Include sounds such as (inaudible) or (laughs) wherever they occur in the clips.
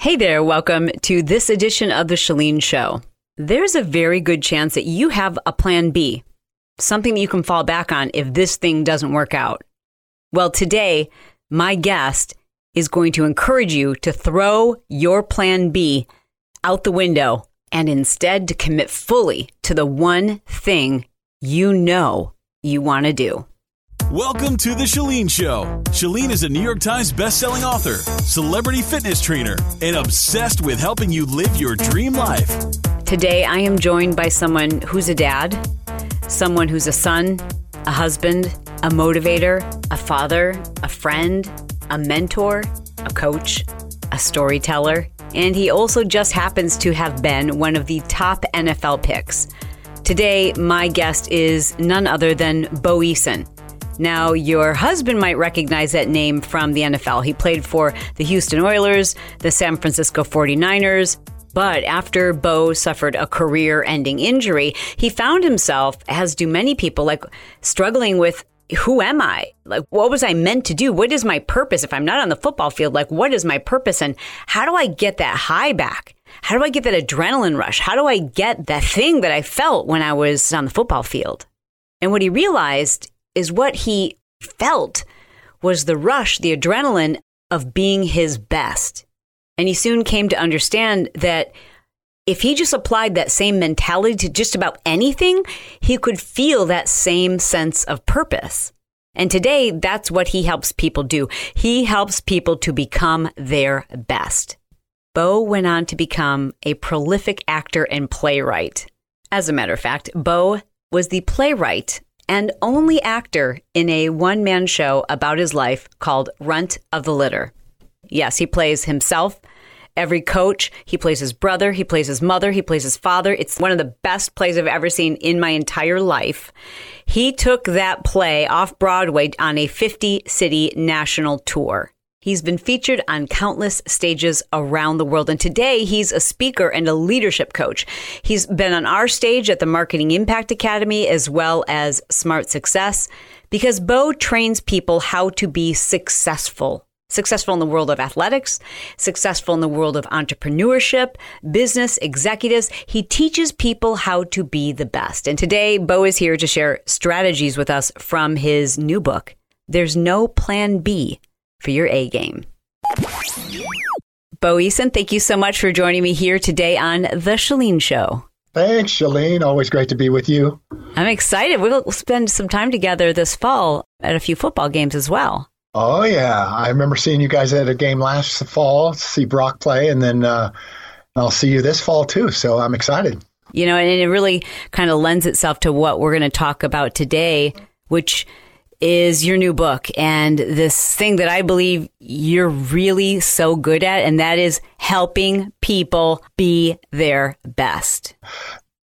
Hey there, welcome to this edition of The Chalene Show. There's a very good chance that you have a plan B, something that you can fall back on if this thing doesn't work out. Well, today, my guest is going to encourage you to throw your plan B out the window and instead to commit fully to the one thing you know you want to do. Welcome to The Chalene Show. Chalene is a New York Times bestselling author, celebrity fitness trainer, and obsessed with helping you live your dream life. Today, I am joined by someone who's a dad, someone who's a son, a husband, a motivator, a father, a friend, a mentor, a coach, a storyteller, and he also just happens to have been one of the top NFL picks. Today, my guest is none other than Bo Eason. Now, your husband might recognize that name from the NFL. He played for the Houston Oilers, the San Francisco 49ers. But after Bo suffered a career ending injury, he found himself, as do many people, like struggling with who am I? Like, what was I meant to do? What is my purpose? If I'm not on the football field, like, what is my purpose? And how do I get that high back? How do I get that adrenaline rush? How do I get that thing that I felt when I was on the football field? And what he realized is what he felt was the rush, the adrenaline of being his best. And he soon came to understand that if he just applied that same mentality to just about anything, he could feel that same sense of purpose. And today, that's what he helps people do. He helps people to become their best. Bo went on to become a prolific actor and playwright. As a matter of fact, Bo was the playwright and only actor in a one man show about his life called Runt of the Litter. Yes, he plays himself, every coach. He plays his brother, he plays his mother, he plays his father. It's one of the best plays I've ever seen in my entire life. He took that play off Broadway on a 50 city national tour. He's been featured on countless stages around the world. And today he's a speaker and a leadership coach. He's been on our stage at the Marketing Impact Academy as well as Smart Success because Bo trains people how to be successful. Successful in the world of athletics, successful in the world of entrepreneurship, business, executives. He teaches people how to be the best. And today, Bo is here to share strategies with us from his new book, There's No Plan B for your A game. Bo Eason, thank you so much for joining me here today on The Chalene Show. Thanks, Chalene. Always great to be with you. I'm excited. We'll spend some time together this fall at a few football games as well. Oh, yeah. I remember seeing you guys at a game last fall, see Brock play, and then uh, I'll see you this fall too. So I'm excited. You know, and it really kind of lends itself to what we're going to talk about today, which is your new book and this thing that I believe you're really so good at, and that is helping people be their best.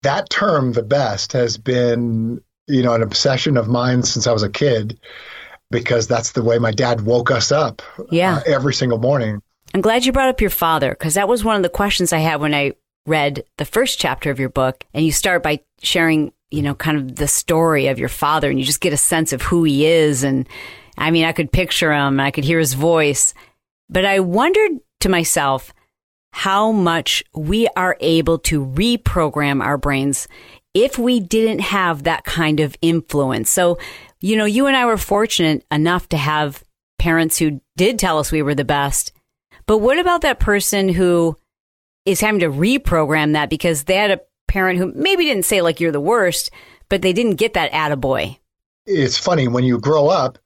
That term, the best, has been, you know, an obsession of mine since I was a kid because that's the way my dad woke us up yeah. Uh, every single morning. I'm glad you brought up your father because that was one of the questions I had when I read the first chapter of your book. And you start by sharing you know, kind of the story of your father and you just get a sense of who he is. And I mean, I could picture him and I could hear his voice. But I wondered to myself how much we are able to reprogram our brains if we didn't have that kind of influence. So, you know, you and I were fortunate enough to have parents who did tell us we were the best. But what about that person who is having to reprogram that because they had a parent who maybe didn't say like you're the worst, but they didn't get that attaboy. It's funny when you grow up,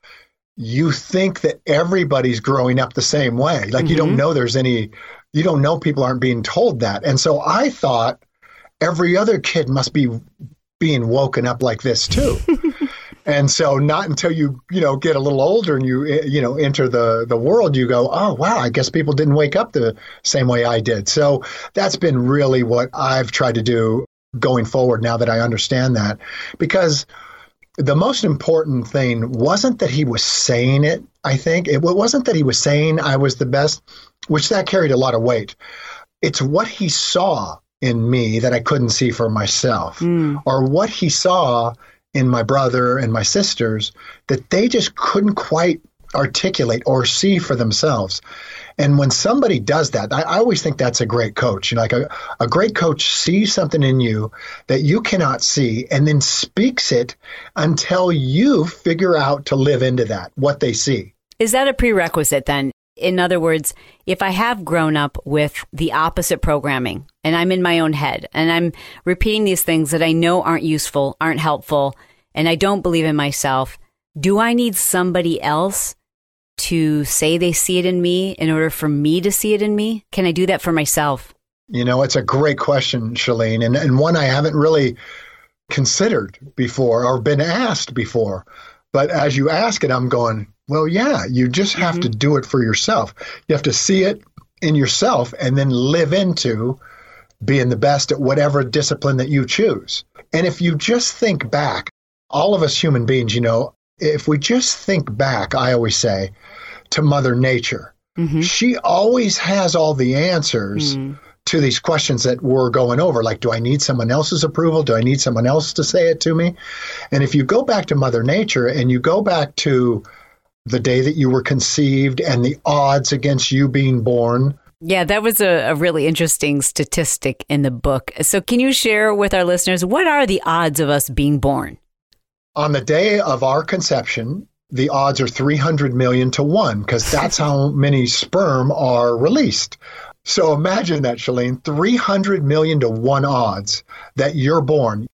you think that everybody's growing up the same way. Like mm-hmm. you don't mm-hmm. know there's any, you don't know people aren't being told that. And so I thought every other kid must be being woken up like this too. (laughs) and so not until you you know get a little older and you eh, you know enter the the world you go oh wow i guess people didn't wake up the same way i did. So that's been really what i've tried to do going forward now that i understand that. Because the most important thing wasn't that he was saying it i think. It wasn't that he was saying i was the best which that carried a lot of weight. It's what he saw in me that i couldn't see for myself mm. or what he saw in my brother and my sisters that they just couldn't quite articulate or see for themselves. And when somebody does that, I, I always think that's a great coach. You know, like a, a great coach sees something in you that you cannot see and then speaks it until you figure out to live into that, what they see. Is that a prerequisite then? In other words, if I have grown up with the opposite programming and I'm in my own head and I'm repeating these things that I know aren't useful, aren't helpful, and I don't believe in myself, do I need somebody else to say they see it in me in order for me to see it in me? Can I do that for myself? You know, it's a great question, Chalene, and, and one I haven't really considered before or been asked before. But as you ask it, I'm going, well, yeah, you just have mm-hmm. to do it for yourself. You have to see it in yourself and then live into being the best at whatever discipline that you choose. And if you just think back, all of us human beings, you know, if we just think back, I always say, to Mother Nature, mm-hmm. she always has all the answers. Mm. To these questions that we're going over, like, do I need someone else's approval? Do I need someone else to say it to me? And if you go back to Mother Nature and you go back to the day that you were conceived and the odds against you being born, yeah, that was a, a, really interesting statistic in the book. So, can you share with our listeners what are the odds of us being born? On the day of our conception, the odds are 300 million to one because that's how (laughs) many sperm are released. So imagine that, Chalene 300 million to one odds that you're born.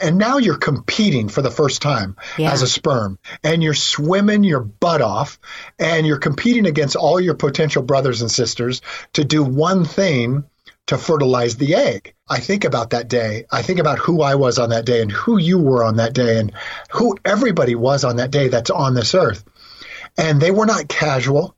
And now you're competing for the first time yeah. as a sperm, and you're swimming your butt off, and you're competing against all your potential brothers and sisters to do one thing to fertilize the egg. I think about that day. I think about who I was on that day and who you were on that day and who everybody was on that day that's on this earth. And they were not casual,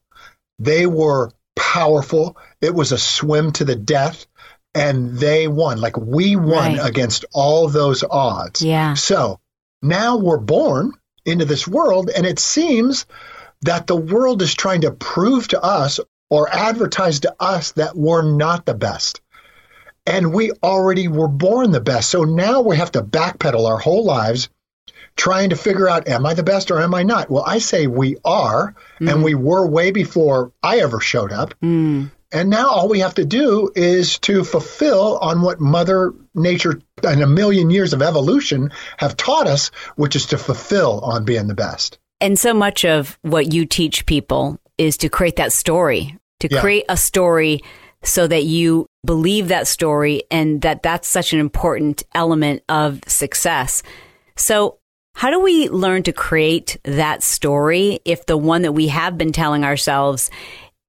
they were powerful. It was a swim to the death. And they won. Like we won right. against all those odds. Yeah. So now we're born into this world, and it seems that the world is trying to prove to us or advertise to us that we're not the best. And we already were born the best. So now we have to backpedal our whole lives trying to figure out, am I the best or am I not? Well, I say we are, mm. and we were way before I ever showed up. Mm. And now all we have to do is to fulfill on what Mother Nature and a million years of evolution have taught us, which is to fulfill on being the best. And so much of what you teach people is to create that story, to yeah. create a story so that you believe that story and that that's such an important element of success. So, how do we learn to create that story if the one that we have been telling ourselves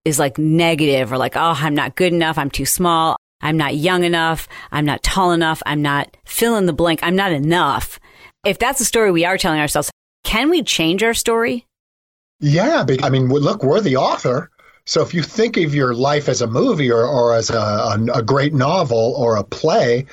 is like negative or like, oh, I'm not good enough, I'm too small, I'm not young enough, I'm not tall enough, I'm not fill in the blank, I'm not enough. If that's the story we are telling ourselves, can we change our story? Yeah, I mean, look, we're the author. So if you think of your life as a movie or, or as a, a, a great novel or a play,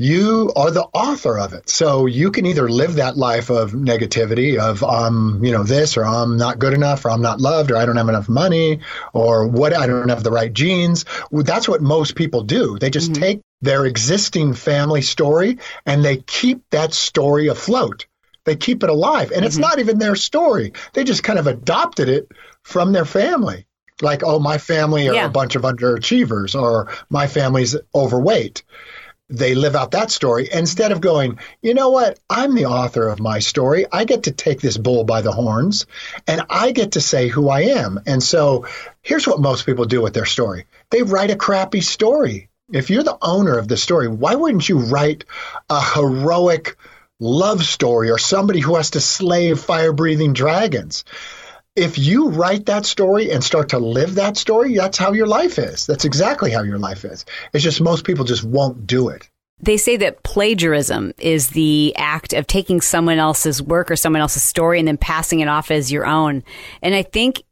you are the author of it. So you can either live that life of negativity of I'm, you know, this or I'm not good enough or I'm not loved or I don't have enough money or what I don't have the right genes. That's what most people do. They just mm-hmm. take their existing family story and they keep that story afloat. They keep it alive. And mm-hmm. it's not even their story. They just kind of adopted it from their family like, oh, my family are yeah. a bunch of underachievers or my family's overweight. They live out that story instead of going, you know what? I'm the author of my story. I get to take this bull by the horns and I get to say who I am. And so here's what most people do with their story they write a crappy story. If you're the owner of the story, why wouldn't you write a heroic love story or somebody who has to slay fire breathing dragons? If you write that story and start to live that story, that's how your life is. That's exactly how your life is. It's just most people just won't do it. They say that plagiarism is the act of taking someone else's work or someone else's story and then passing it off as your own. And I think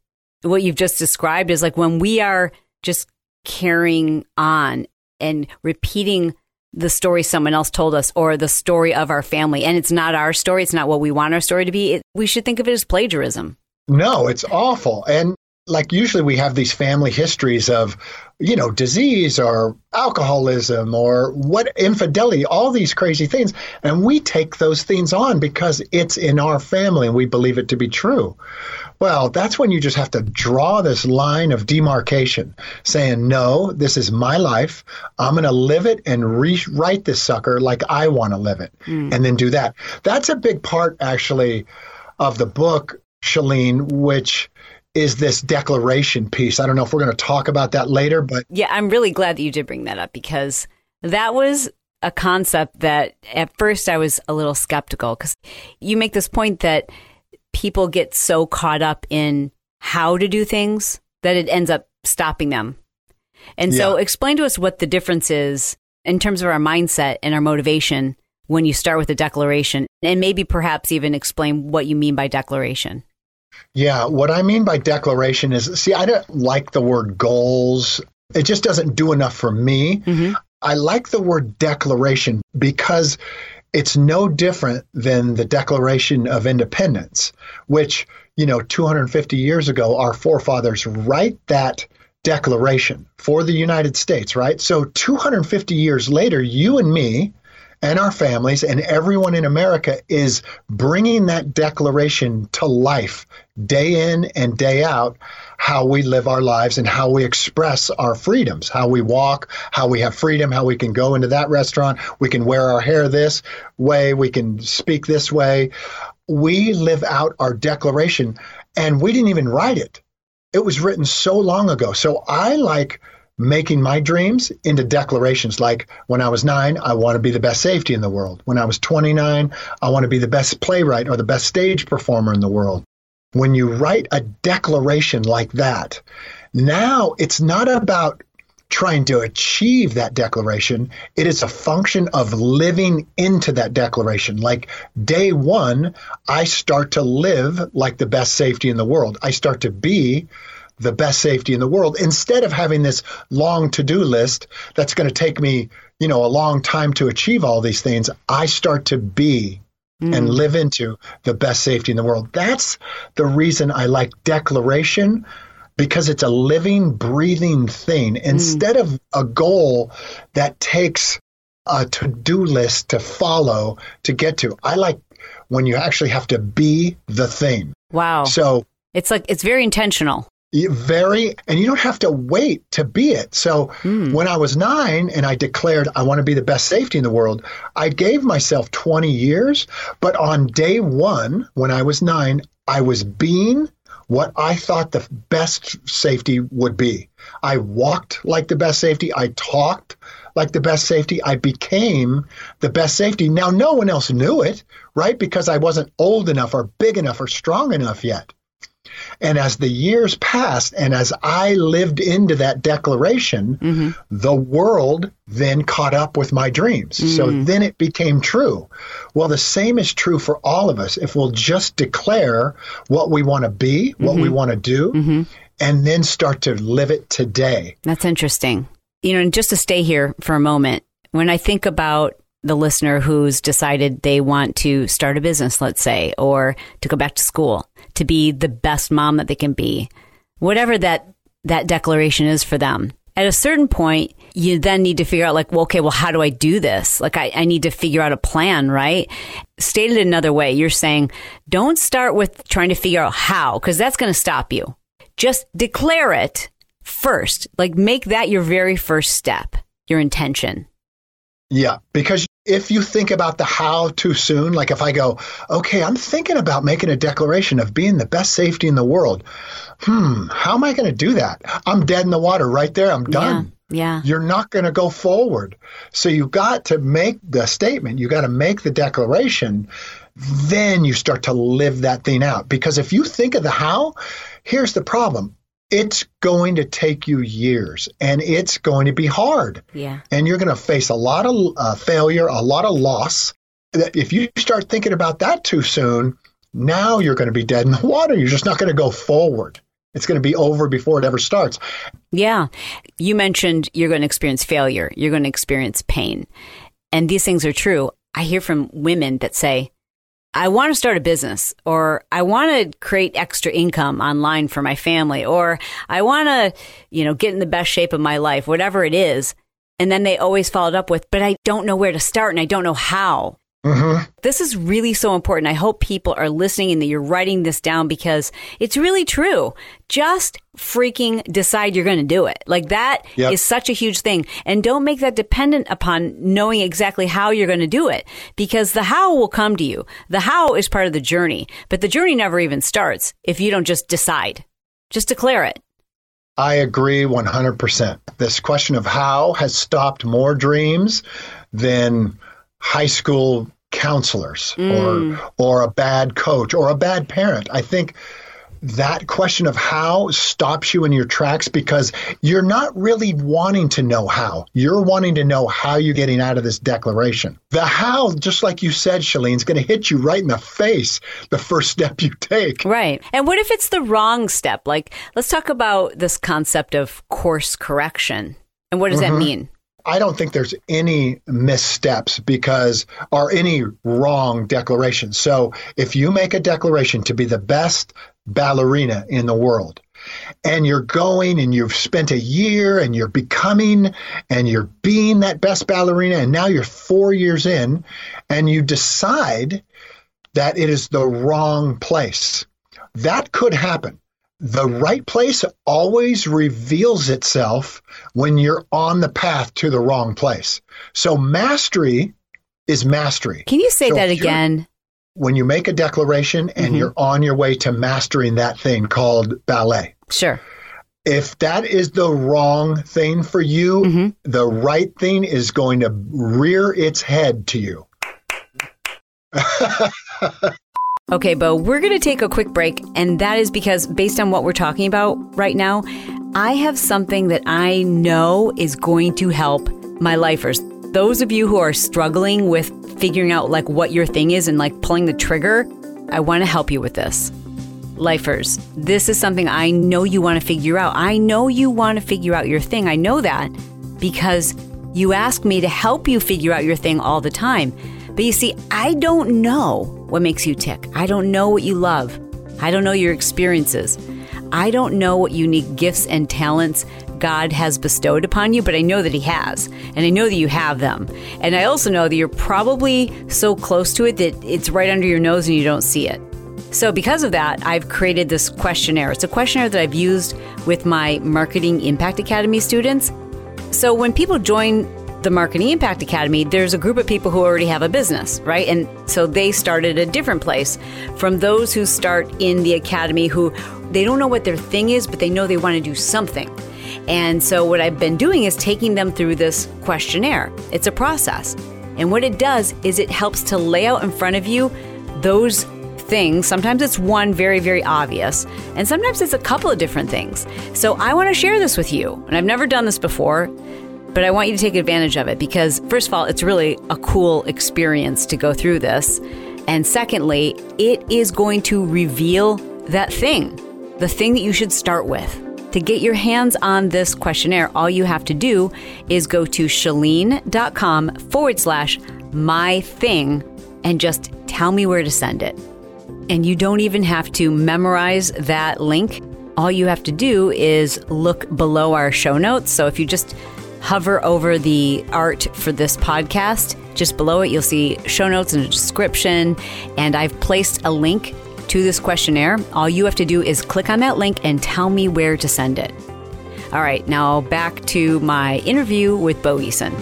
what you've just described is like when we are just carrying on and repeating the story someone else told us or the story of our family and it's not our story it's not what we want our story to be it, we should think of it as plagiarism no, it's awful. And like usually we have these family histories of, you know, disease or alcoholism or what infidelity, all these crazy things. And we take those things on because it's in our family and we believe it to be true. Well, that's when you just have to draw this line of demarcation, saying, no, this is my life. I'm going to live it and rewrite this sucker like I want to live it, mm. and then do that. That's a big part, actually, of the book, Chalene, which is this declaration piece. I don't know if we're going to talk about that later, but. Yeah, I'm really glad that you did bring that up because that was a concept that at first I was a little skeptical because you make this point that people get so caught up in how to do things that it ends up stopping them. And so, yeah. explain to us what the difference is in terms of our mindset and our motivation when you start with a declaration, and maybe perhaps even explain what you mean by declaration. Yeah, what I mean by declaration is see, I don't like the word goals. It just doesn't do enough for me. Mm-hmm. I like the word declaration because it's no different than the Declaration of Independence, which, you know, 250 years ago, our forefathers write that declaration for the United States, right? So 250 years later, you and me and our families and everyone in America is bringing that declaration to life day in and day out how we live our lives and how we express our freedoms, how we walk, how we have freedom, how we can go into that restaurant, we can wear our hair this way, we can speak this way. We live out our declaration and we didn't even write it. It was written so long ago. So I like making my dreams into declarations like when I was nine, I want to be the best safety in the world. When I was 29, I want to be the best playwright or the best stage performer in the world. When you write a declaration like that, now it's not about trying to achieve that declaration. It is a function of living into that declaration. Like day one, I start to live like the best safety in the world. I start to be the best safety in the world instead of having this long to-do list that's going to take me, you know, a long time to achieve all these things. I start to be mm. and live into the best safety in the world. That's the reason I like declaration because it's a living, breathing thing mm. instead of a goal that takes a to do list to follow to get to. I like when you actually have to be the thing. Wow. So it's like it's very intentional very and you don't have to wait to be it. So mm. when i was nine and i declared i want to be the best safety in the world i gave myself 20 years but on day one when i was nine i was being what i thought the best safety would be. I walked like the best safety i talked like the best safety i became the best safety. Now no one else knew it right? Because i wasn't old enough or big enough or strong enough yet and as the years passed, and as I lived into that declaration, mm-hmm. the world then caught up with my dreams. Mm-hmm. So mm. then it became true. Well, the same is true for all of us. If we'll just declare what we want to be, what mm-hmm. we want to do, mm-hmm. and then start to live it today. That's interesting. You know, and just to stay here for a moment, when I think about the listener who's decided they want to start a business, let's say, or to go back to school, to be the best mom that they can be, whatever that that declaration is for them. At a certain point, you then need to figure out like, well, okay, well, how do I do this? Like I, I need to figure out a plan, right? Stated another way, you're saying don't start with trying to figure out how, because that's going to stop you. Just declare it first. Like make that your very first step, your intention. Yeah, because if you think about the how too soon, like if I go, okay, I'm thinking about making a declaration of being the best safety in the world. Hmm, how am I going to do that? I'm dead in the water right there. I'm done. Yeah. yeah. You're not going to go forward. So you got to make the statement, you got to make the declaration. Then you start to live that thing out. Because if you think of the how, here's the problem it's going to take you years and it's going to be hard. Yeah. And you're going to face a lot of uh, failure, a lot of loss. If you start thinking about that too soon, now you're going to be dead in the water. You're just not going to go forward. It's going to be over before it ever starts. Yeah. You mentioned you're going to experience failure, you're going to experience pain. And these things are true. I hear from women that say, I want to start a business or I want to create extra income online for my family or I want to, you know, get in the best shape of my life, whatever it is. And then they always followed up with, but I don't know where to start and I don't know how. Mm-hmm. This is really so important. I hope people are listening and that you're writing this down because it's really true. Just freaking decide you're going to do it. Like that is Yep. such a huge thing. And don't make that dependent upon knowing exactly how you're going to do it because the how will come to you. The how is part of the journey, but the journey never even starts if you don't just decide. Just declare it. I agree 100%. This question of how has stopped more dreams than high school counselors or mm. or a bad coach or a bad parent. I think that question of how stops you in your tracks because you're not really wanting to know how. You're wanting to know how you're getting out of this declaration. The how, just like you said, Chalene, is going to hit you right in the face the first step you take. Right. And what if it's the wrong step? Like, let's talk about this concept of course correction. And what does that mm-hmm. mean? I don't think there's any missteps because, or any wrong declarations. So if you make a declaration to be the best ballerina in the world, and you're going and you've spent a year and you're becoming and you're being that best ballerina, and now you're four years in, and you decide that it is the wrong place. That could happen. The right place always reveals itself when you're on the path to the wrong place. So mastery is mastery. Can you say So that again? When you make a declaration and Mhm. you're on your way to mastering that thing called ballet. Sure. If that is the wrong thing for you, Mhm. the right thing is going to rear its head to you. (laughs) Okay, Bo, we're going to take a quick break. And that is because, based on what we're talking about right now, I have something that I know is going to help my lifers. Those of you who are struggling with figuring out like what your thing is and like pulling the trigger, I want to help you with this. Lifers, this is something I know you want to figure out. I know you want to figure out your thing. I know that because you ask me to help you figure out your thing all the time. But you see, I don't know what makes you tick. I don't know what you love. I don't know your experiences. I don't know what unique gifts and talents God has bestowed upon you, but I know that He has. And I know that you have them. And I also know that you're probably so close to it that it's right under your nose and you don't see it. So, because of that, I've created this questionnaire. It's a questionnaire that I've used with my Marketing Impact Academy students. So, when people join the Marketing Impact Academy, there's a group of people who already have a business, right? And so they start at a different place from those who start in the academy who they don't know what their thing is, but they know they want to do something. And so, what I've been doing is taking them through this questionnaire. It's a process. And what it does is it helps to lay out in front of you those things. Sometimes it's one very, very obvious, and sometimes it's a couple of different things. So I want to share this with you. And I've never done this before, but I want you to take advantage of it because, first of all, it's really a cool experience to go through this. And secondly, it is going to reveal that thing, the thing that you should start with. To get your hands on this questionnaire, all you have to do is go to chalene.com forward slash my thing and just tell me where to send it. And you don't even have to memorize that link. All you have to do is look below our show notes. So if you just hover over the art for this podcast, just below it, you'll see show notes and a description. And I've placed a link to this questionnaire. All you have to do is click on that link and tell me where to send it. All right, now back to my interview with Bo Eason.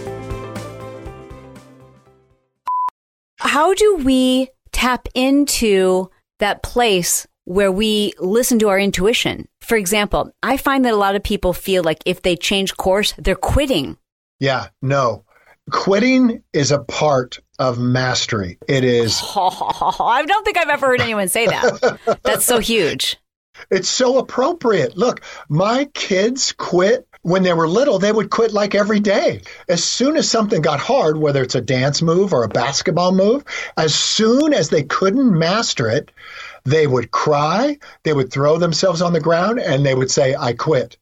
How do we tap into that place where we listen to our intuition? For example, I find that a lot of people feel like if they change course, they're quitting. Yeah, no. Quitting is a part of mastery. It is (laughs) I don't think I've ever heard anyone say that. That's so huge. it's so appropriate. Look, my kids quit when they were little, they would quit like every day. As soon as something got hard, whether it's a dance move or a basketball move, as soon as they couldn't master it, they would cry, they would throw themselves on the ground, and they would say, I quit.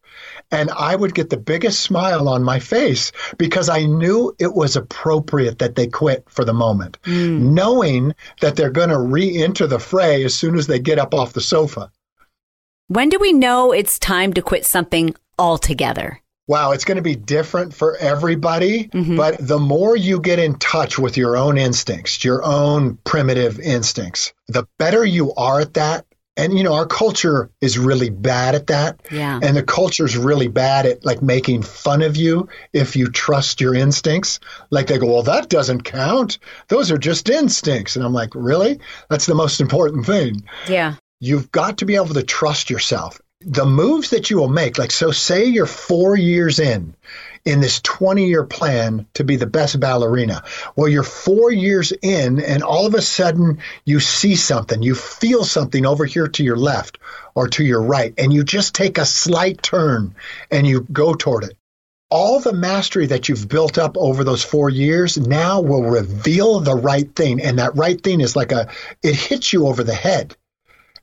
And I would get the biggest smile on my face because I knew it was appropriate that they quit for the moment, hmm. knowing that they're going to re enter the fray as soon as they get up off the sofa. When do we know it's time to quit something altogether? Wow, it's going to be different for everybody. Mm-hmm. But the more you get in touch with your own instincts, your own primitive instincts, the better you are at that. And, you know, our culture is really bad at that. Yeah. And the culture is really bad at like making fun of you if you trust your instincts. Like they go, well, that doesn't count. Those are just instincts. And I'm like, really? That's the most important thing. Yeah. You've got to be able to trust yourself the moves that you will make, like, so say you're four years in, in this 20 year plan to be the best ballerina. Well, you're four years in, and all of a sudden you see something, you feel something over here to your left or to your right, and you just take a slight turn and you go toward it. All the mastery that you've built up over those four years now will reveal the right thing. And that right thing is like a, it hits you over the head.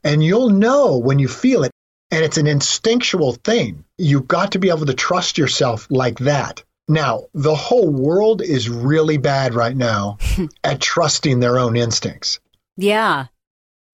And you'll know when you feel it and it's an instinctual thing. You've got to be able to trust yourself like that. Now, the whole world is really bad right now (laughs) at trusting their own instincts. Yeah.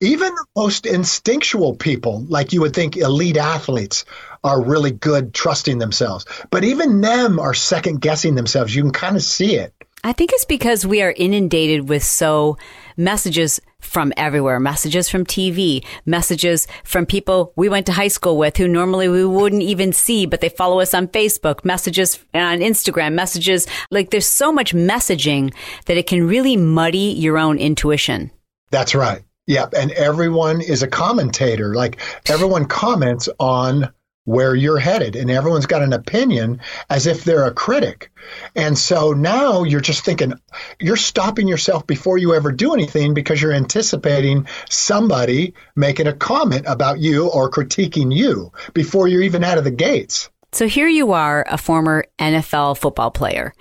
Even the most instinctual people, like you would think elite athletes, are really good trusting themselves. But even them are second guessing themselves. You can kind of see it. I think it's because we are inundated with so messages from everywhere, messages from TV, messages from people we went to high school with who normally we wouldn't even see, but they follow us on Facebook, messages on Instagram, messages like there's so much messaging that it can really muddy your own intuition. That's right. Yep. And everyone is a commentator. Like everyone comments on where you're headed and everyone's got an opinion as if they're a critic. And so now you're just thinking you're stopping yourself before you ever do anything because you're anticipating somebody making a comment about you or critiquing you before you're even out of the gates. So here you are, a former NFL football player.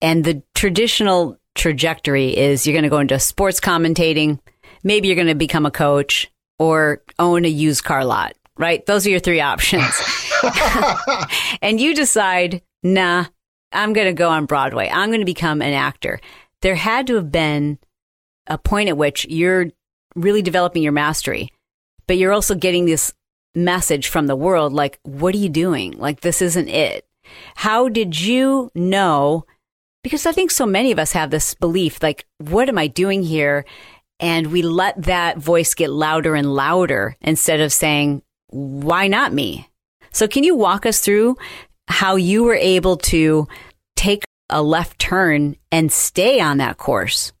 And the traditional trajectory is you're going to go into sports commentating, maybe you're going to become a coach or own a used car lot right? Those are your three options. (laughs) (laughs) and you decide, nah, I'm going to go on Broadway. I'm going to become an actor. There had to have been a point at which you're really developing your mastery, but you're also getting this message from the world like, what are you doing? Like, this isn't it. How did you know? Because I think so many of us have this belief like, what am I doing here? And we let that voice get louder and louder instead of saying, why not me? So, can you walk us through how you were able to take a left turn and stay on that course?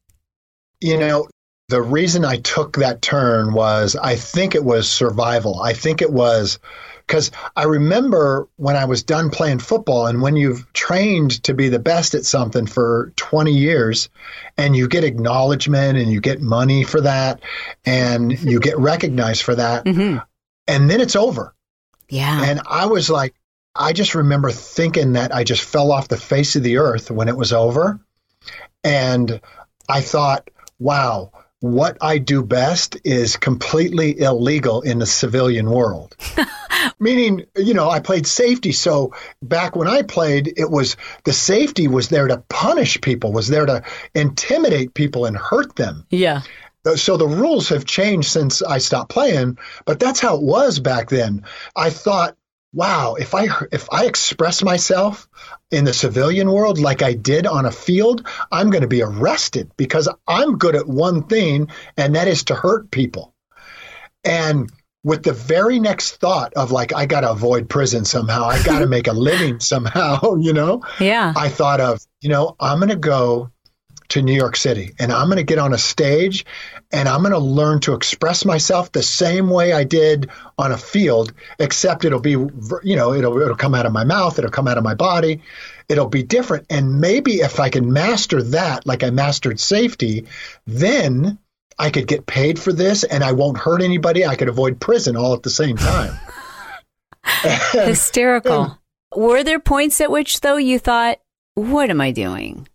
You know, the reason I took that turn was I think it was survival. I think it was because I remember when I was done playing football and when you've trained to be the best at something for 20 years and you get acknowledgement and you get money for that and you get recognized for that, mm-hmm and then it's over. Yeah. And I was like, I just remember thinking that I just fell off the face of the earth when it was over. And I thought, wow, what I do best is completely illegal in the civilian world. (laughs) Meaning, you know, I played safety. So back when I played, it was the safety was there to punish people, was there to intimidate people and hurt them. Yeah. So the rules have changed since I stopped playing, but that's how it was back then. I thought, wow, if I if I express myself in the civilian world like I did on a field, I'm going to be arrested because I'm good at one thing and that is to hurt people. And with the very next thought of like I got to avoid prison somehow, I got to (laughs) make a living somehow, (laughs) you know? Yeah. I thought of, you know, I'm going to go to New York City and I'm going to get on a stage and I'm going to learn to express myself the same way I did on a field, except it'll be, you know, it'll, it'll come out of my mouth, it'll come out of my body, it'll be different. And maybe if I can master that, like I mastered safety, then I could get paid for this and I won't hurt anybody. I could avoid prison all at the same time. (laughs) (laughs) Hysterical. And, Were there points at which, though, you thought, what am I doing?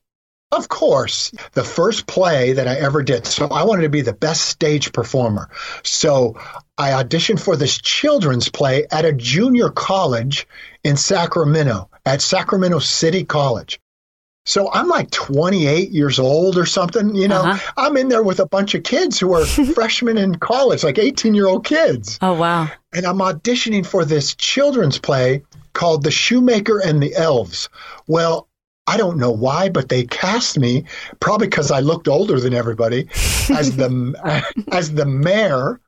Of course, the first play that I ever did. So I wanted to be the best stage performer. So I auditioned for this children's play at a junior college in Sacramento, at Sacramento City College. So I'm like 28 years old or something, you know. Uh-huh. I'm in there with a bunch of kids who are (laughs) freshmen in college, like 18 year old kids. Oh, wow. And I'm auditioning for this children's play called The Shoemaker and the Elves. Well, I don't know why, but they cast me probably because I looked older than everybody (laughs) as the as the mayor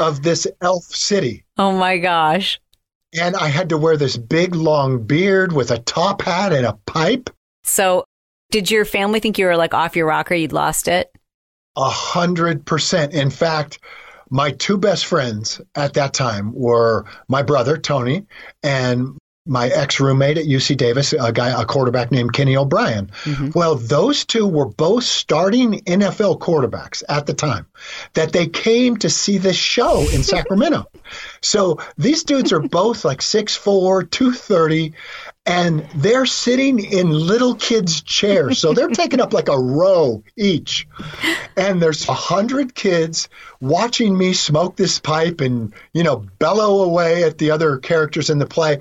of this elf city. Oh my gosh! And I had to wear this big long beard with a top hat and a pipe. So, did your family think you were like off your rocker? You'd lost it. A hundred percent. In fact, my two best friends at that time were my brother Tony and my ex roommate at UC Davis, a guy, a quarterback named Kenny O'Brien. Mm-hmm. Well, those two were both starting NFL quarterbacks at the time that they came to see this show in (laughs) Sacramento. so these dudes are both like 6'4, 230, and they're sitting in little kids' chairs. So they're taking up like a row each. And there's a hundred kids watching me smoke this pipe and, you know, bellow away at the other characters in the play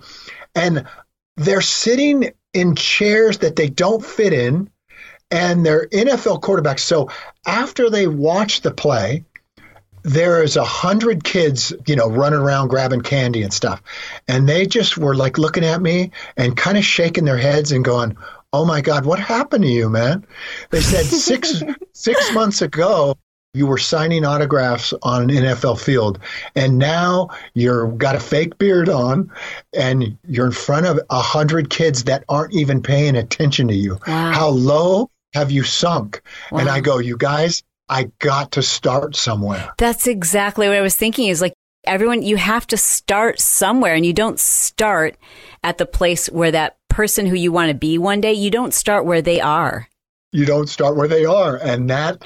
and they're sitting in chairs that they don't fit in and they're NFL quarterbacks. So after they watch the play, there is a hundred kids, you know, running around grabbing candy and stuff. And they just were like looking at me and kind of shaking their heads and going, Oh my God, what happened to you, man? They said six (laughs) six months ago you were signing autographs on an NFL field, and now you're got a fake beard on, and you're in front of a hundred kids that aren't even paying attention to you. Wow. How low have you sunk? Wow. And I go, you guys, I got to start somewhere. That's exactly what I was thinking. Is like everyone, you have to start somewhere, and you don't start at the place where that person who you want to be one day. You don't start where they are. You don't start where they are, and that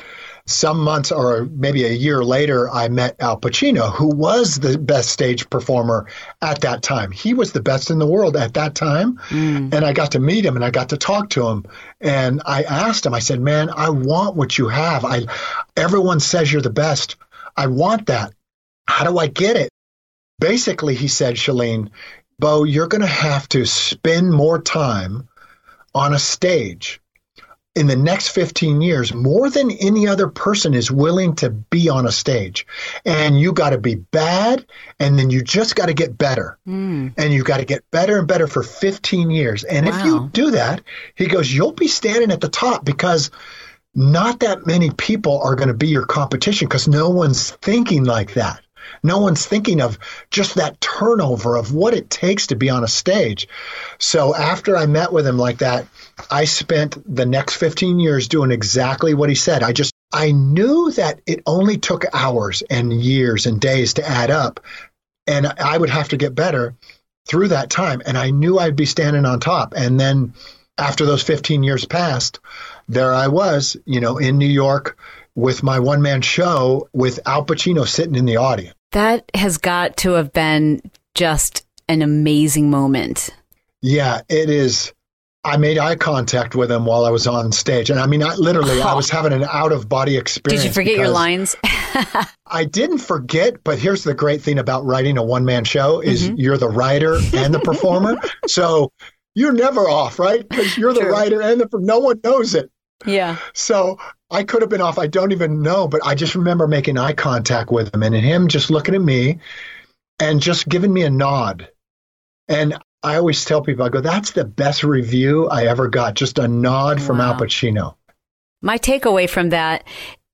some months or maybe a year later, I met Al Pacino, who was the best stage performer at that time. He was the best in the world at that time. Mm. And I got to meet him and I got to talk to him. And I asked him, I said, Man, I want what you have. I everyone says you're the best. I want that. How do I get it? Basically, he said, Chalene, Bo, you're going to have to spend more time on a stage in the next 15 years more than any other person is willing to be on a stage. And you got to be bad, and then you just got to get better. Mm. And you got to get better and better for 15 years. And wow. if you do that, he goes, you'll be standing at the top because not that many people are going to be your competition because no one's thinking like that. No one's thinking of just that turnover of what it takes to be on a stage. So after I met with him like that, I spent the next 15 years doing exactly what he said. I just, I knew that it only took hours and years and days to add up. And I would have to get better through that time. And I knew I'd be standing on top. And then after those 15 years passed, there I was, you know, in New York with my one man show with Al Pacino sitting in the audience. That has got to have been just an amazing moment. Yeah, it is. I made eye contact with him while I was on stage. And I mean, I, literally, oh. I was having an out of body experience. Did you forget your lines? (laughs) I didn't forget, but here's the great thing about writing a one man show is mm-hmm. you're the writer and the (laughs) performer. so you're never off, right? Because you're the writer and the no one knows it. Yeah. So I could have been off. I don't even know, but I just remember making eye contact with him and him just looking at me and just giving me a nod. And I always tell people, I go, that's the best review I ever got, just a nod wow. from Al Pacino. My takeaway from that,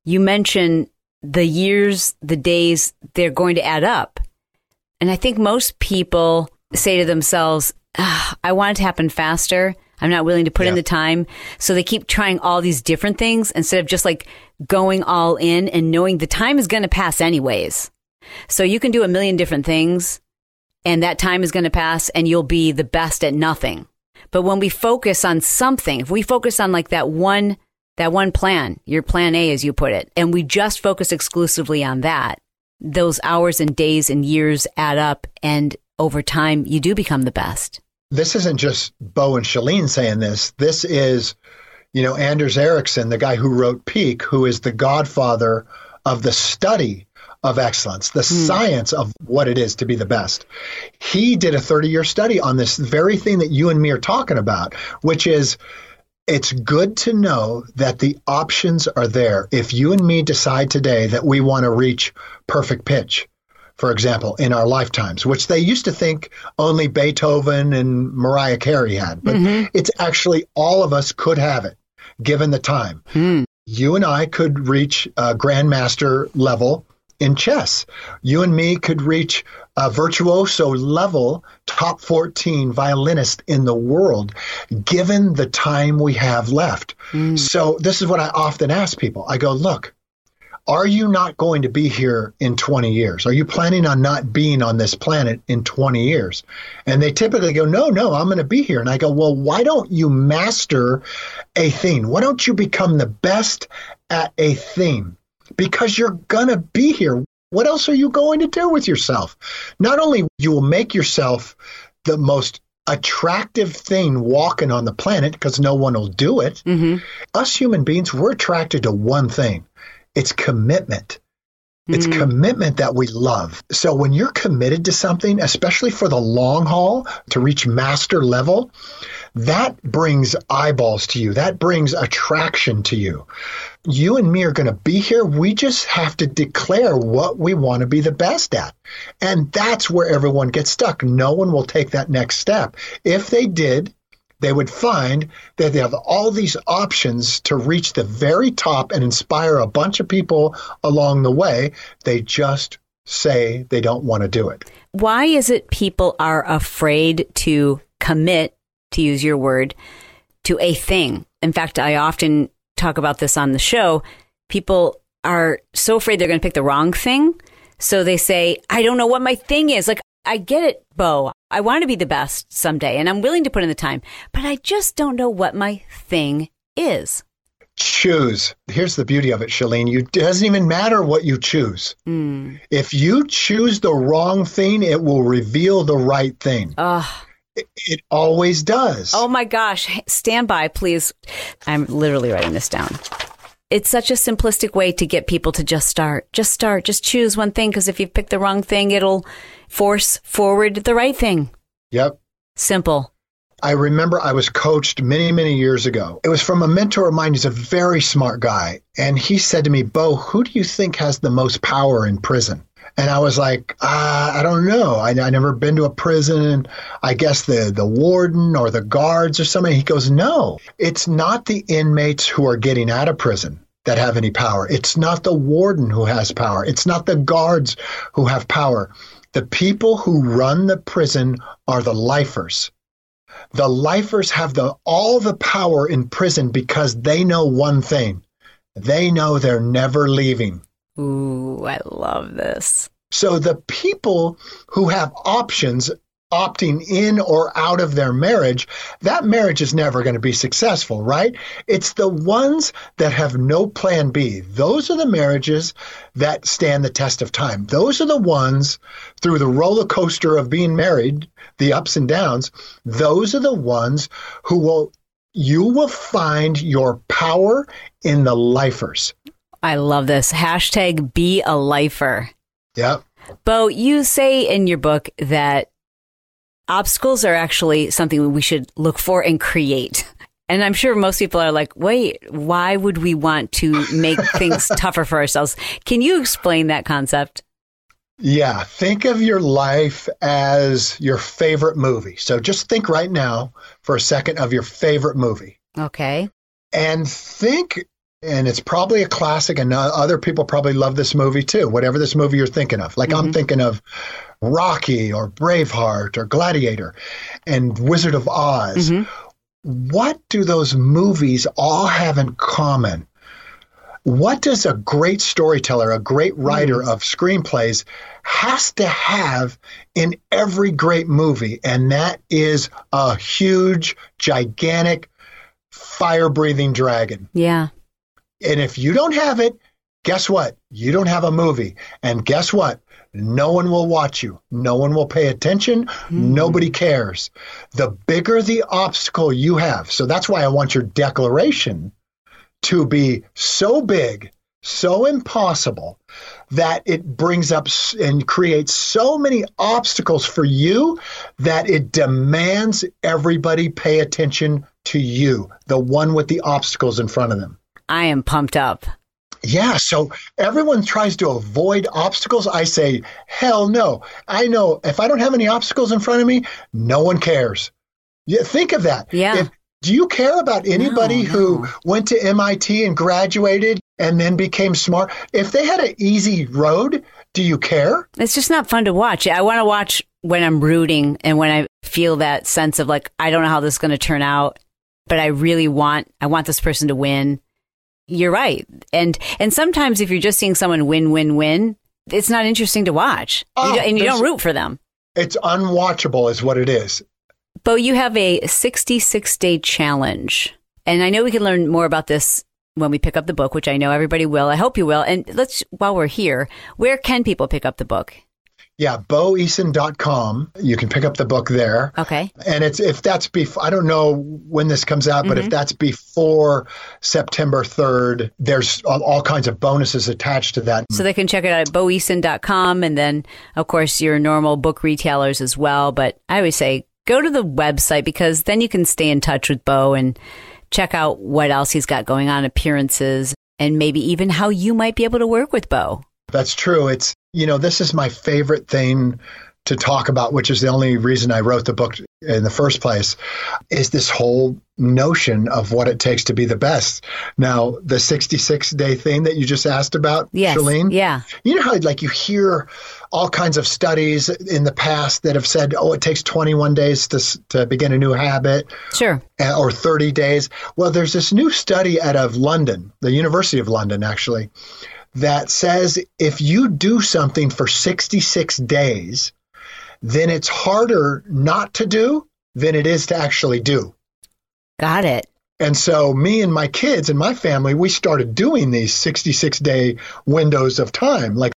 you mentioned the years, the days, they're going to add up. And I think most people say to themselves, I want it to happen faster. I'm not willing to put yeah. in the time. So they keep trying all these different things instead of just like going all in and knowing the time is going to pass anyways. So you can do a million different things and that time is going to pass and you'll be the best at nothing. But when we focus on something, if we focus on like that one, that one plan, your plan A, as you put it, and we just focus exclusively on that, those hours and days and years add up. And over time, you do become the best. This isn't just Bo and Chalene saying this. This is, you know, Anders Ericsson, the guy who wrote Peak, who is the godfather of the study of excellence, the hmm. science of what it is to be the best. He did a 30 year study on this very thing that you and me are talking about, which is it's good to know that the options are there. If you and me decide today that we want to reach perfect pitch, for example, in our lifetimes, which they used to think only Beethoven and Mariah Carey had. But mm-hmm. it's actually all of us could have it given the time. Hmm. You and I could reach a grandmaster level in chess. You and me could reach a virtuoso level top 14 violinist in the world given the time we have left. Mm. So this is what I often ask people. I go, look, are you not going to be here in 20 years? Are you planning on not being on this planet in 20 years? And they typically go, no, no, I'm going to be here. And I go, well, why don't you master a theme? Why don't you become the best at a thing? Because you're going to be here. What else are you going to do with yourself? Not only you will make yourself the most attractive thing walking on the planet because no one will do it. Mm-hmm. Us human beings, we're attracted to one thing it's commitment. It's mm. commitment that we love. So when you're committed to something, especially for the long haul to reach master level, that brings eyeballs to you. That brings attraction to you. You and me are going to be here. We just have to declare what we want to be the best at. And that's where everyone gets stuck. No one will take that next step. If they did, they would find that they have all these options to reach the very top and inspire a bunch of people along the way. They just say they don't want to do it. Why is it people are afraid to commit, to use your word, to a thing? In fact, I often talk about this on the show. People are so afraid they're going to pick the wrong thing. So they say, I don't know what my thing is. Like, I get it, Bo. I want to be the best someday and I'm willing to put in the time, but I just don't know what my thing is. Choose. Here's the beauty of it, Chalene. You, it doesn't even matter what you choose. Mm. If you choose the wrong thing, it will reveal the right thing. It, it always does. Oh my gosh. Stand by, please. I'm literally writing this down it's such a simplistic way to get people to just start. Just start. Just choose one thing because if you pick the wrong thing, it'll force forward the right thing. Yep. Simple. I remember I was coached many, many years ago. It was from a mentor of mine. He's a very smart guy. And he said to me, Bo, who do you think has the most power in prison? And I was like, uh, I don't know. I, I never been to a prison. I guess the, the warden or the guards or somebody. He goes, No, it's not the inmates who are getting out of prison that have any power. It's not the warden who has power. It's not the guards who have power. The people who run the prison are the lifers. The lifers have the all the power in prison because they know one thing. They know they're never leaving. Ooh, I love this. So the people who have options opting in or out of their marriage, that marriage is never going to be successful, right? It's the ones that have no plan B. Those are the marriages that stand the test of time. Those are the ones through the roller coaster of being married, the ups and downs, those are the ones who will you will find your power in the lifers. I love this. Hashtag be a lifer. Yep. Bo, you say in your book that obstacles are actually something we should look for and create. And I'm sure most people are like, wait, why would we want to make (laughs) things tougher for ourselves? Can you explain that concept? Yeah, think of your life as your favorite movie. So just think right now for a second of your favorite movie. Okay. And think and it's probably a classic and other people probably love this movie too whatever this movie you're thinking of like mm-hmm. i'm thinking of rocky or braveheart or gladiator and wizard of oz mm-hmm. what do those movies all have in common what does a great storyteller a great writer mm-hmm. of screenplays has to have in every great movie and that is a huge gigantic fire breathing dragon yeah and if you don't have it, guess what? You don't have a movie. And guess what? No one will watch you. No one will pay attention. Mm. Nobody cares. The bigger the obstacle you have. So that's why I want your declaration to be so big, so impossible that it brings up and creates so many obstacles for you that it demands everybody pay attention to you, the one with the obstacles in front of them. I am pumped up. Yeah, so everyone tries to avoid obstacles. I say, hell no. I know if I don't have any obstacles in front of me, no one cares. Yeah, think of that. Yeah. If, do you care about anybody No, who went to MIT and graduated and then became smart? If they had an easy road, do you care? It's just not fun to watch. I want to watch when I'm rooting and when I feel that sense of like I don't know how this is going to turn out, but I really want I want this person to win. You're right. And and sometimes if you're just seeing someone win win win, it's not interesting to watch. Oh, don't- and you don't root for them. It's unwatchable, is what it is. Bo, you have a 66 day challenge. And I know we can learn more about this when we pick up the book, which I know everybody will. I hope you will. And let's, while we're here, where can people pick up the book? Yeah, boeason.com. You can pick up the book there. Okay. And it's if that's before I don't know when this comes out, but if mm-hmm. that's before September 3rd, there's all, all kinds of bonuses attached to that. So they can check it out at boeason.com and then, of course, your normal book retailers as well. But I always say go to the website because then you can stay in touch with Bo and check out what else he's got going on, appearances, and maybe even how you might be able to work with Bo. That's true. It's, you know, this is my favorite thing to talk about, which is the only reason I wrote the book in the first place, is this whole notion of what it takes to be the best. Now, the 66 day thing that you just asked about, Yes. Chalene, Yeah. you know how like you hear all kinds of studies in the past that have said, oh, it takes 21 days to, to begin a new habit Sure. uh, or 30 days. Well, there's this new study out of London, the University of London, actually, that says if you do something for 66 days, then it's harder not to do than it is to actually do. Got it. And so, me and my kids and my family, we started doing these 66 day windows of time. Like,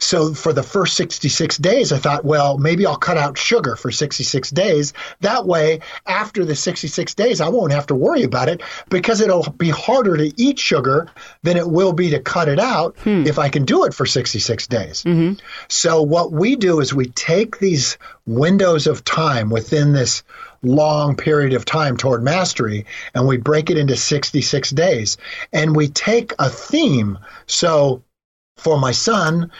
so for the first 66 days, I thought, well, maybe I'll cut out sugar for 66 days. That way, after the 66 days, I won't have to worry about it because it'll be harder to eat sugar than it will be to cut it out hmm. if I can do it for 66 days. Mm-hmm. So, what we do is we take these windows of time within this long period of time toward mastery and we break it into 66 days. And we take a theme. So, for my son,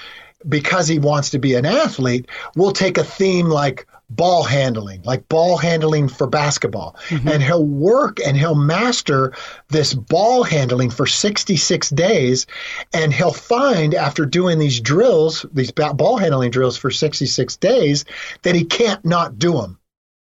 because he wants to be an athlete, we'll take a theme like ball handling, like ball handling for basketball. Mm-hmm. And he'll work and he'll master this ball handling for 66 days. And he'll find after doing these drills, these ball handling drills for 66 days, that he can't not do them.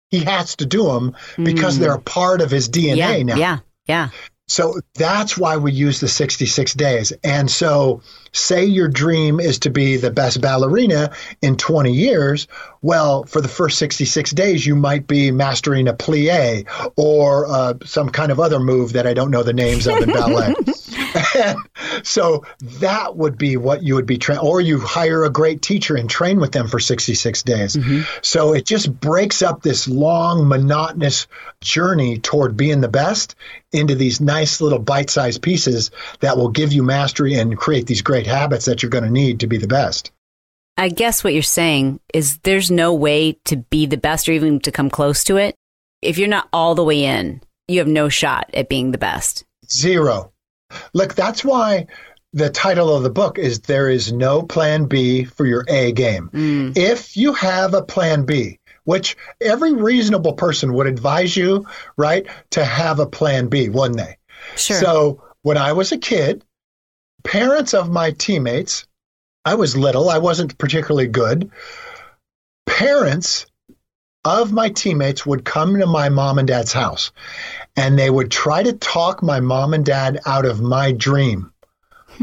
He has to do them because mm. they're a part of his DNA yeah. now. Yeah. Yeah. So that's why we use the 66 days. And so, say your dream is to be the best ballerina in 20 years. Well, for the first 66 days, you might be mastering a plie or uh, some kind of other move that I don't know the names of in ballet. (laughs) and (laughs) so that would be what you would be trained, or you hire a great teacher and train with them for 66 days. Mm-hmm. So it just breaks up this long, monotonous journey toward being the best into these nice little bite sized pieces that will give you mastery and create these great habits that you're going to need to be the best. I guess what you're saying is there's no way to be the best or even to come close to it. If you're not all the way in, you have no shot at being the best. Zero. Look, that's why the title of the book is There is No Plan B for Your A Game. Mm. If you have a plan B, which every reasonable person would advise you, right, to have a plan B, wouldn't they? Sure. So when I was a kid, parents of my teammates, I was little, I wasn't particularly good. Parents of my teammates would come to my mom and dad's house and they would try to talk my mom and dad out of my dream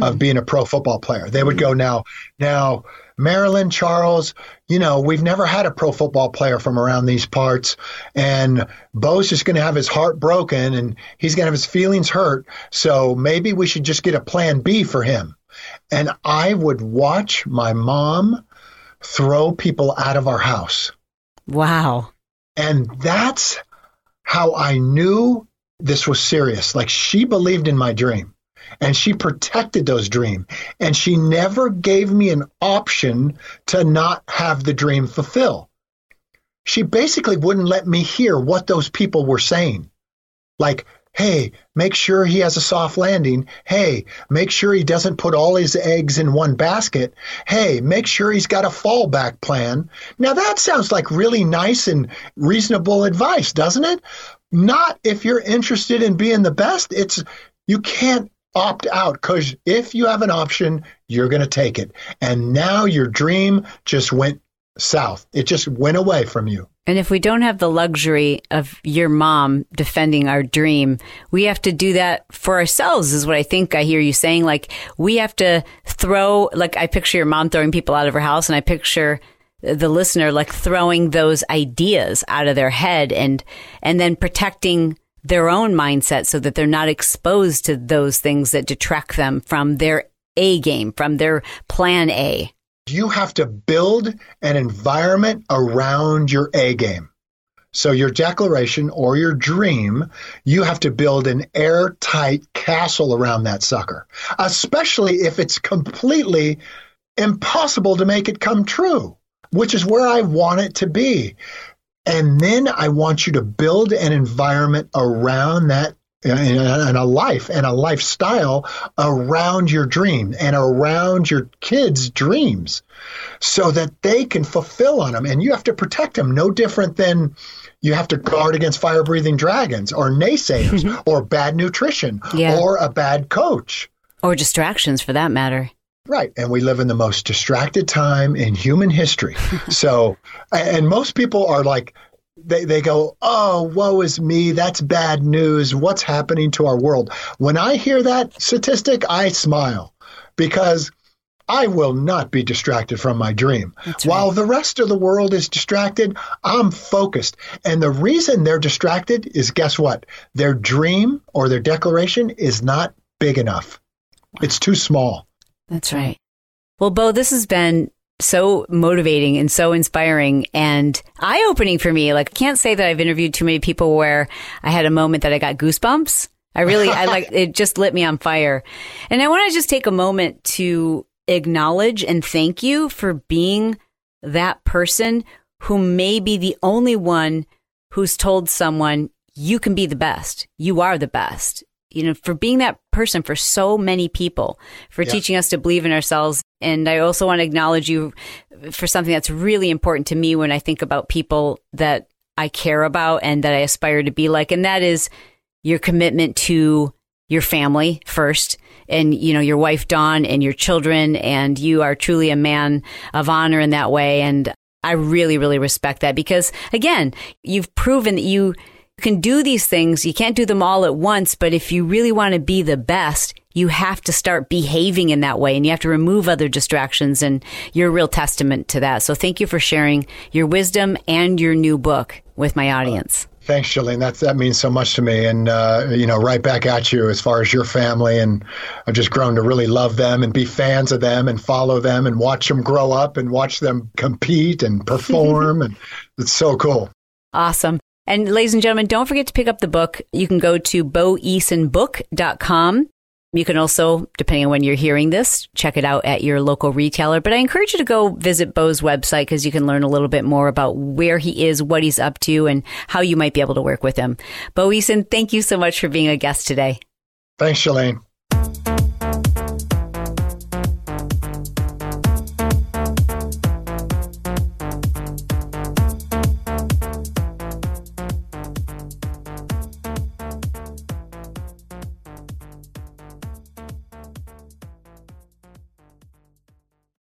of hmm. being a pro football player. They would go hmm. now, now Marilyn Charles, you know, we've never had a pro football player from around these parts and Bo's just going to have his heart broken and he's going to have his feelings hurt. So maybe we should just get a plan B for him. And I would watch my mom throw people out of our house. wow. And that's how I knew this was serious. Like she believed in my dream and she protected those dreams. And she never gave me an option to not have the dream fulfill. She basically wouldn't let me hear what those people were saying. Like, Hey, make sure he has a soft landing. Hey, make sure he doesn't put all his eggs in one basket. Hey, make sure he's got a fallback plan. Now that sounds like really nice and reasonable advice, doesn't it? Not if you're interested in being the best. It's you can't opt out because if you have an option, you're going to take it. And now your dream just went south. It just went away from you. And if we don't have the luxury of your mom defending our dream, we have to do that for ourselves, is what I think I hear you saying. Like, we have to throw, like, I picture your mom throwing people out of her house, and I picture the listener like throwing those ideas out of their head and and then protecting their own mindset so that they're not exposed to those things that detract them from their A game, from their plan A you have to build an environment around your A game. So, your declaration or your dream, you have to build an airtight castle around that sucker, especially if it's completely impossible to make it come true, which is where I want it to be. And then I want you to build an environment around that and a life and a lifestyle around your dream and around your kids' dreams so that they can fulfill on them. And you have to protect them, no different than you have to guard against fire breathing dragons or naysayers mm-hmm. or bad nutrition yeah. or a bad coach. Or distractions for that matter. Right. And we live in the most distracted time in human history. (laughs) so, and most people are like, they, they go, oh, woe is me. That's bad news. What's happening to our world? When I hear that statistic, I smile because I will not be distracted from my dream. Right. While the rest of the world is distracted, I'm focused. And the reason they're distracted is guess what? Their dream or their declaration is not big enough, it's too small. That's right. Well, Bo, this has been so motivating and so inspiring and eye opening for me. Like, I can't say that I've interviewed too many people where I had a moment that I got goosebumps. I really, I like, (laughs) it just lit me on fire. And I want to just take a moment to acknowledge and thank you for being that person who may be the only one who's told someone, you can be the best. You are the best you know, for being that person for so many people, for yeah. teaching us to believe in ourselves. And I also want to acknowledge you for something that's really important to me when I think about people that I care about and that I aspire to be like. And that is your commitment to your family first and, you know, your wife, Dawn, and your children. And you are truly a man of honor in that way. And I really, really respect that because again, you've proven that you, can do these things. You can't do them all at once, but if you really want to be the best, you have to start behaving in that way and you have to remove other distractions. And you're a real testament to that. So thank you for sharing your wisdom and your new book with my audience. Thanks, Chalene. That that means so much to me, and uh, you know, right back at you as far as your family. And I've just grown to really love them and be fans of them and follow them and watch them grow up and watch them compete and perform, (laughs) and it's so cool. Awesome. And ladies and gentlemen, don't forget to pick up the book. You can go to boeasonbook.com. You can also, depending on when you're hearing this, check it out at your local retailer. But I encourage you to go visit Bo's website because you can learn a little bit more about where he is, what he's up to, and how you might be able to work with him. Bo Eason, thank you so much for being a guest today. Thanks, Chalene.